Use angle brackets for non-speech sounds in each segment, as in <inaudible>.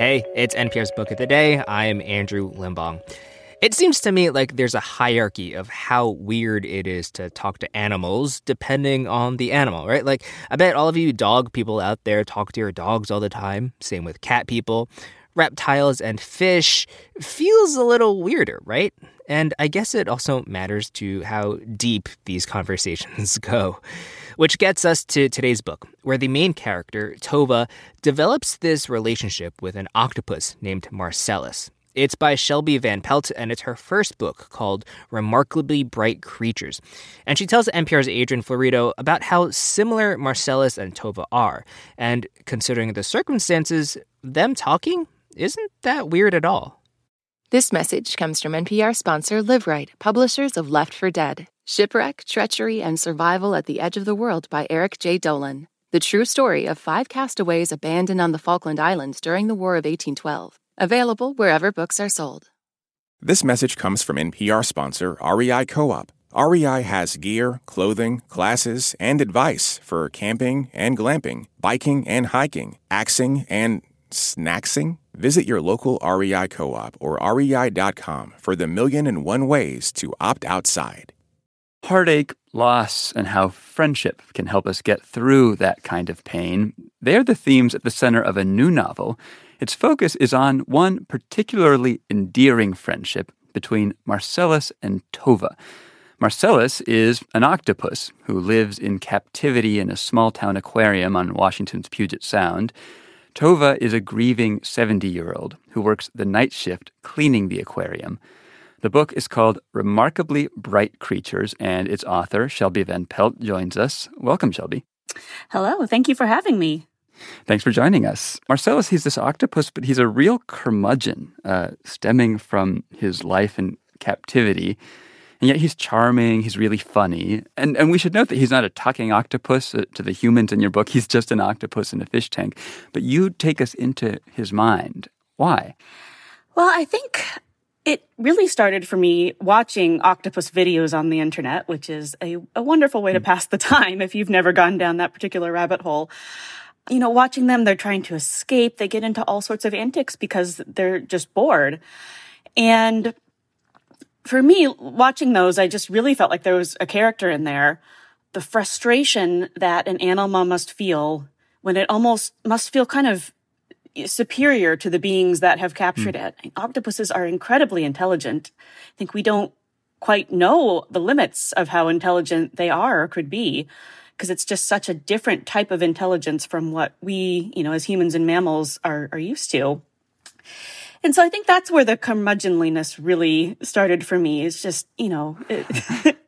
Hey, it's NPR's Book of the Day. I'm Andrew Limbong. It seems to me like there's a hierarchy of how weird it is to talk to animals depending on the animal, right? Like, I bet all of you dog people out there talk to your dogs all the time. Same with cat people. Reptiles and fish feels a little weirder, right? And I guess it also matters to how deep these <laughs> conversations go. Which gets us to today's book, where the main character, Tova, develops this relationship with an octopus named Marcellus. It's by Shelby Van Pelt, and it's her first book called Remarkably Bright Creatures. And she tells NPR's Adrian Florido about how similar Marcellus and Tova are. And considering the circumstances, them talking isn't that weird at all. This message comes from NPR sponsor Liveright, publishers of Left for Dead Shipwreck, Treachery, and Survival at the Edge of the World by Eric J. Dolin. The true story of five castaways abandoned on the Falkland Islands during the War of 1812. Available wherever books are sold. This message comes from NPR sponsor REI Co op. REI has gear, clothing, classes, and advice for camping and glamping, biking and hiking, axing and snacksing. Visit your local REI co op or rei.com for the million and one ways to opt outside heartache, loss, and how friendship can help us get through that kind of pain. They're the themes at the center of a new novel. Its focus is on one particularly endearing friendship between Marcellus and Tova. Marcellus is an octopus who lives in captivity in a small town aquarium on Washington's Puget Sound. Tova is a grieving 70 year old who works the night shift cleaning the aquarium. The book is called Remarkably Bright Creatures, and its author, Shelby Van Pelt, joins us. Welcome, Shelby. Hello. Thank you for having me. Thanks for joining us. Marcellus, he's this octopus, but he's a real curmudgeon, uh, stemming from his life in captivity. And yet he's charming, he's really funny. And, and we should note that he's not a talking octopus uh, to the humans in your book. He's just an octopus in a fish tank. But you take us into his mind. Why? Well, I think it really started for me watching octopus videos on the internet, which is a, a wonderful way to hmm. pass the time if you've never gone down that particular rabbit hole. You know, watching them, they're trying to escape. They get into all sorts of antics because they're just bored. And for me, watching those, I just really felt like there was a character in there. The frustration that an animal must feel when it almost must feel kind of superior to the beings that have captured mm. it. Octopuses are incredibly intelligent. I think we don't quite know the limits of how intelligent they are or could be because it's just such a different type of intelligence from what we, you know, as humans and mammals are, are used to. And so I think that's where the curmudgeonliness really started for me. Is just, you know, it,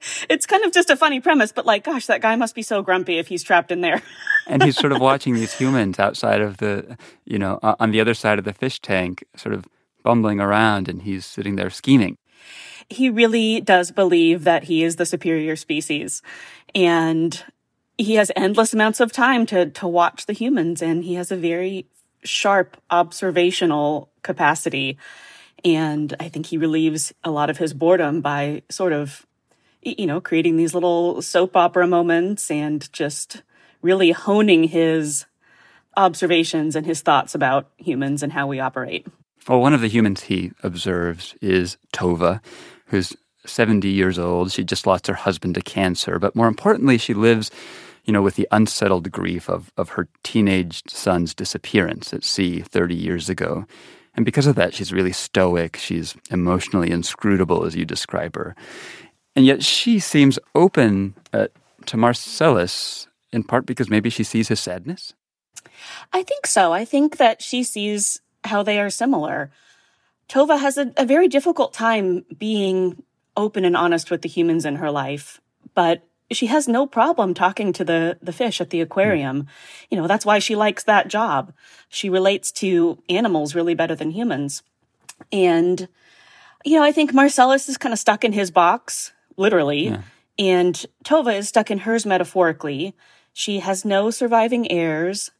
<laughs> it's kind of just a funny premise, but like, gosh, that guy must be so grumpy if he's trapped in there. <laughs> and he's sort of watching these humans outside of the, you know, on the other side of the fish tank, sort of bumbling around, and he's sitting there scheming. He really does believe that he is the superior species. And he has endless amounts of time to, to watch the humans, and he has a very sharp observational capacity. And I think he relieves a lot of his boredom by sort of, you know, creating these little soap opera moments and just really honing his observations and his thoughts about humans and how we operate. Well, one of the humans he observes is Tova, who's 70 years old. She just lost her husband to cancer, but more importantly, she lives you know, with the unsettled grief of, of her teenage son's disappearance at sea 30 years ago. And because of that, she's really stoic. She's emotionally inscrutable, as you describe her. And yet she seems open uh, to Marcellus, in part because maybe she sees his sadness. I think so. I think that she sees how they are similar. Tova has a, a very difficult time being open and honest with the humans in her life, but she has no problem talking to the the fish at the aquarium. You know, that's why she likes that job. She relates to animals really better than humans. And you know, I think Marcellus is kind of stuck in his box, literally, yeah. and Tova is stuck in hers metaphorically. She has no surviving heirs.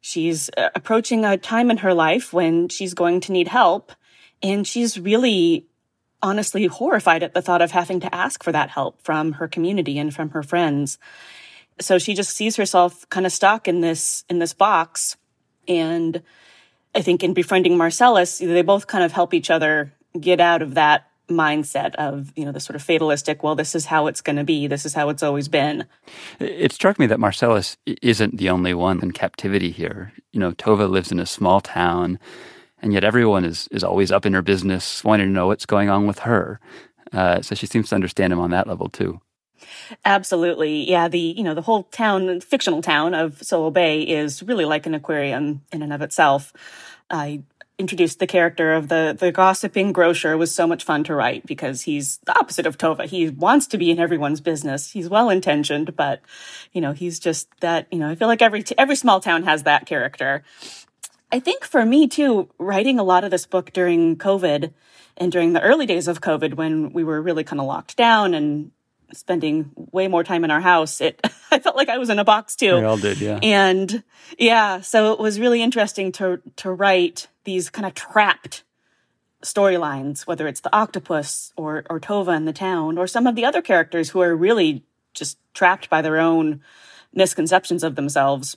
She's uh, approaching a time in her life when she's going to need help, and she's really honestly horrified at the thought of having to ask for that help from her community and from her friends. So she just sees herself kind of stuck in this, in this box. And I think in befriending Marcellus, they both kind of help each other get out of that mindset of you know the sort of fatalistic well this is how it's going to be this is how it's always been it struck me that marcellus isn't the only one in captivity here you know tova lives in a small town and yet everyone is is always up in her business wanting to know what's going on with her uh, so she seems to understand him on that level too Absolutely. Yeah. The, you know, the whole town, fictional town of Sowell Bay is really like an aquarium in and of itself. I introduced the character of the, the gossiping grocer was so much fun to write because he's the opposite of Tova. He wants to be in everyone's business. He's well intentioned, but, you know, he's just that, you know, I feel like every, every small town has that character. I think for me too, writing a lot of this book during COVID and during the early days of COVID when we were really kind of locked down and spending way more time in our house, it <laughs> I felt like I was in a box too. We all did, yeah. And yeah, so it was really interesting to to write these kind of trapped storylines, whether it's the octopus or or Tova in the town, or some of the other characters who are really just trapped by their own misconceptions of themselves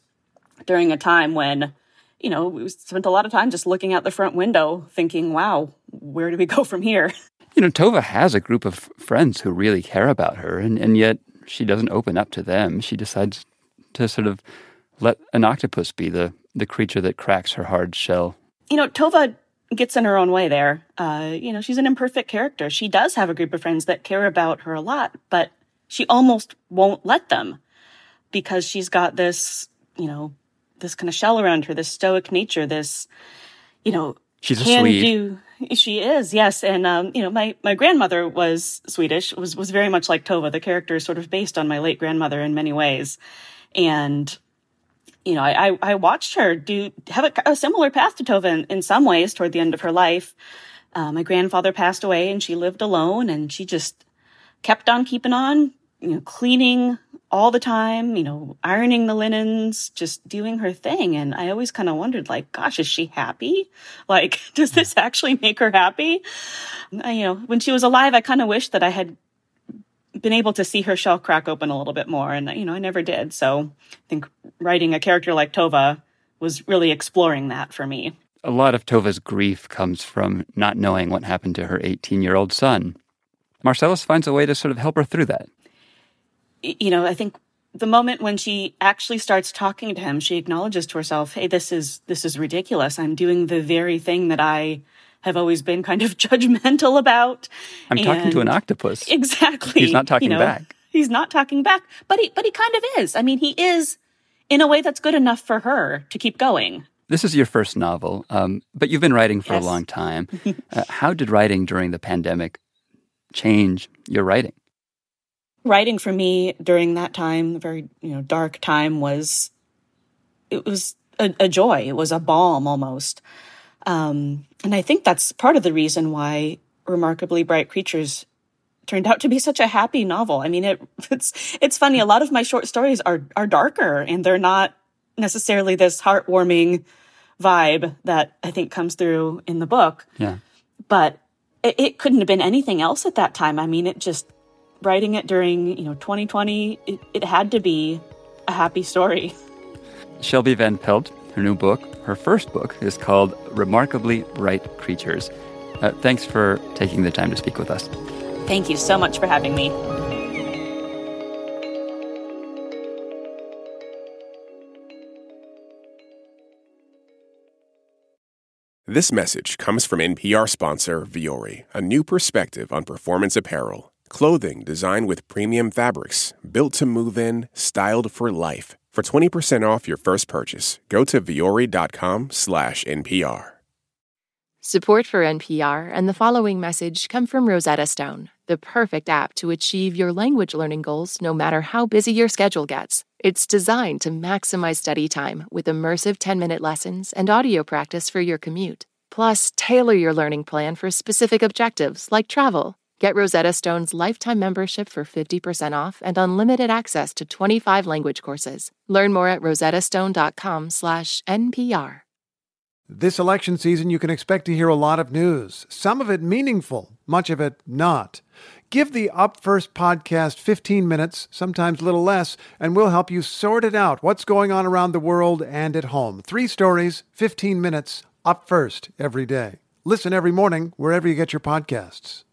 during a time when you know we spent a lot of time just looking out the front window thinking wow where do we <laughs> go from here you know, Tova has a group of friends who really care about her, and, and yet she doesn't open up to them. She decides to sort of let an octopus be the, the creature that cracks her hard shell. You know, Tova gets in her own way there. Uh, you know, she's an imperfect character. She does have a group of friends that care about her a lot, but she almost won't let them because she's got this, you know, this kind of shell around her, this stoic nature, this, you know, she's a Swede. Do, she is, yes. And, um, you know, my, my grandmother was Swedish, was, was very much like Tova. The character is sort of based on my late grandmother in many ways. And, you know, I, I watched her do, have a, a similar path to Tova in, in, some ways toward the end of her life. Uh, my grandfather passed away and she lived alone and she just kept on keeping on, you know, cleaning all the time, you know, ironing the linens, just doing her thing. And I always kind of wondered, like, gosh, is she happy? <laughs> Like, does this mm. actually make her happy? I, you know, when she was alive, I kind of wished that I had been able to see her shell crack open a little bit more. And, you know, I never did. So I think writing a character like Tova was really exploring that for me. A lot of Tova's grief comes from not knowing what happened to her 18 year old son. Marcellus finds a way to sort of help her through that you know, I think the moment when she actually starts talking to him, she acknowledges to herself, "Hey, this is this is ridiculous. I'm doing the very thing that I have always been kind of <laughs> judgmental about." I'm and talking to an octopus. Exactly. He's not talking you know, back. He's not talking back, but he but he kind of is. I mean, he is in a way that's good enough for her to keep going. This is your first novel, um, but you've been writing for yes. a long time. <laughs> uh, how did writing during the pandemic change your writing? Writing for me during that time, a very you know dark time, was it was a, a joy. It was a balm almost, um, and I think that's part of the reason why remarkably bright creatures turned out to be such a happy novel. I mean, it, <laughs> it's it's funny. A lot of my short stories are are darker, and they're not necessarily this heartwarming vibe that I think comes through in the book. Yeah, but it, it couldn't have been anything else at that time. I mean, it just writing it during, you know, 2020, it, it had to be a happy story. Shelby Van Pelt, her new book, her first book, is called Remarkably Bright Creatures. Uh, thanks for taking the time to speak with us. Thank you so much for having me. This message comes from NPR sponsor Vuori, a new perspective on performance apparel. Clothing designed with premium fabrics, built to move in, styled for life. For 20% off your first purchase, go to vuori.com slash NPR. Support for NPR and the following message come from Rosetta Stone, the perfect app to achieve your language learning goals no matter how busy your schedule gets. It's designed to maximize study time with immersive 10-minute lessons and audio practice for your commute. Plus, tailor your learning plan for specific objectives like travel Get Rosetta Stone's lifetime membership for 50% off and unlimited access to 25 language courses. Learn more at rosettastone.com/npr. This election season you can expect to hear a lot of news, some of it meaningful, much of it not. Give the Up First podcast 15 minutes, sometimes a little less, and we'll help you sort it out what's going on around the world and at home. 3 stories, 15 minutes up first every day. Listen every morning wherever you get your podcasts.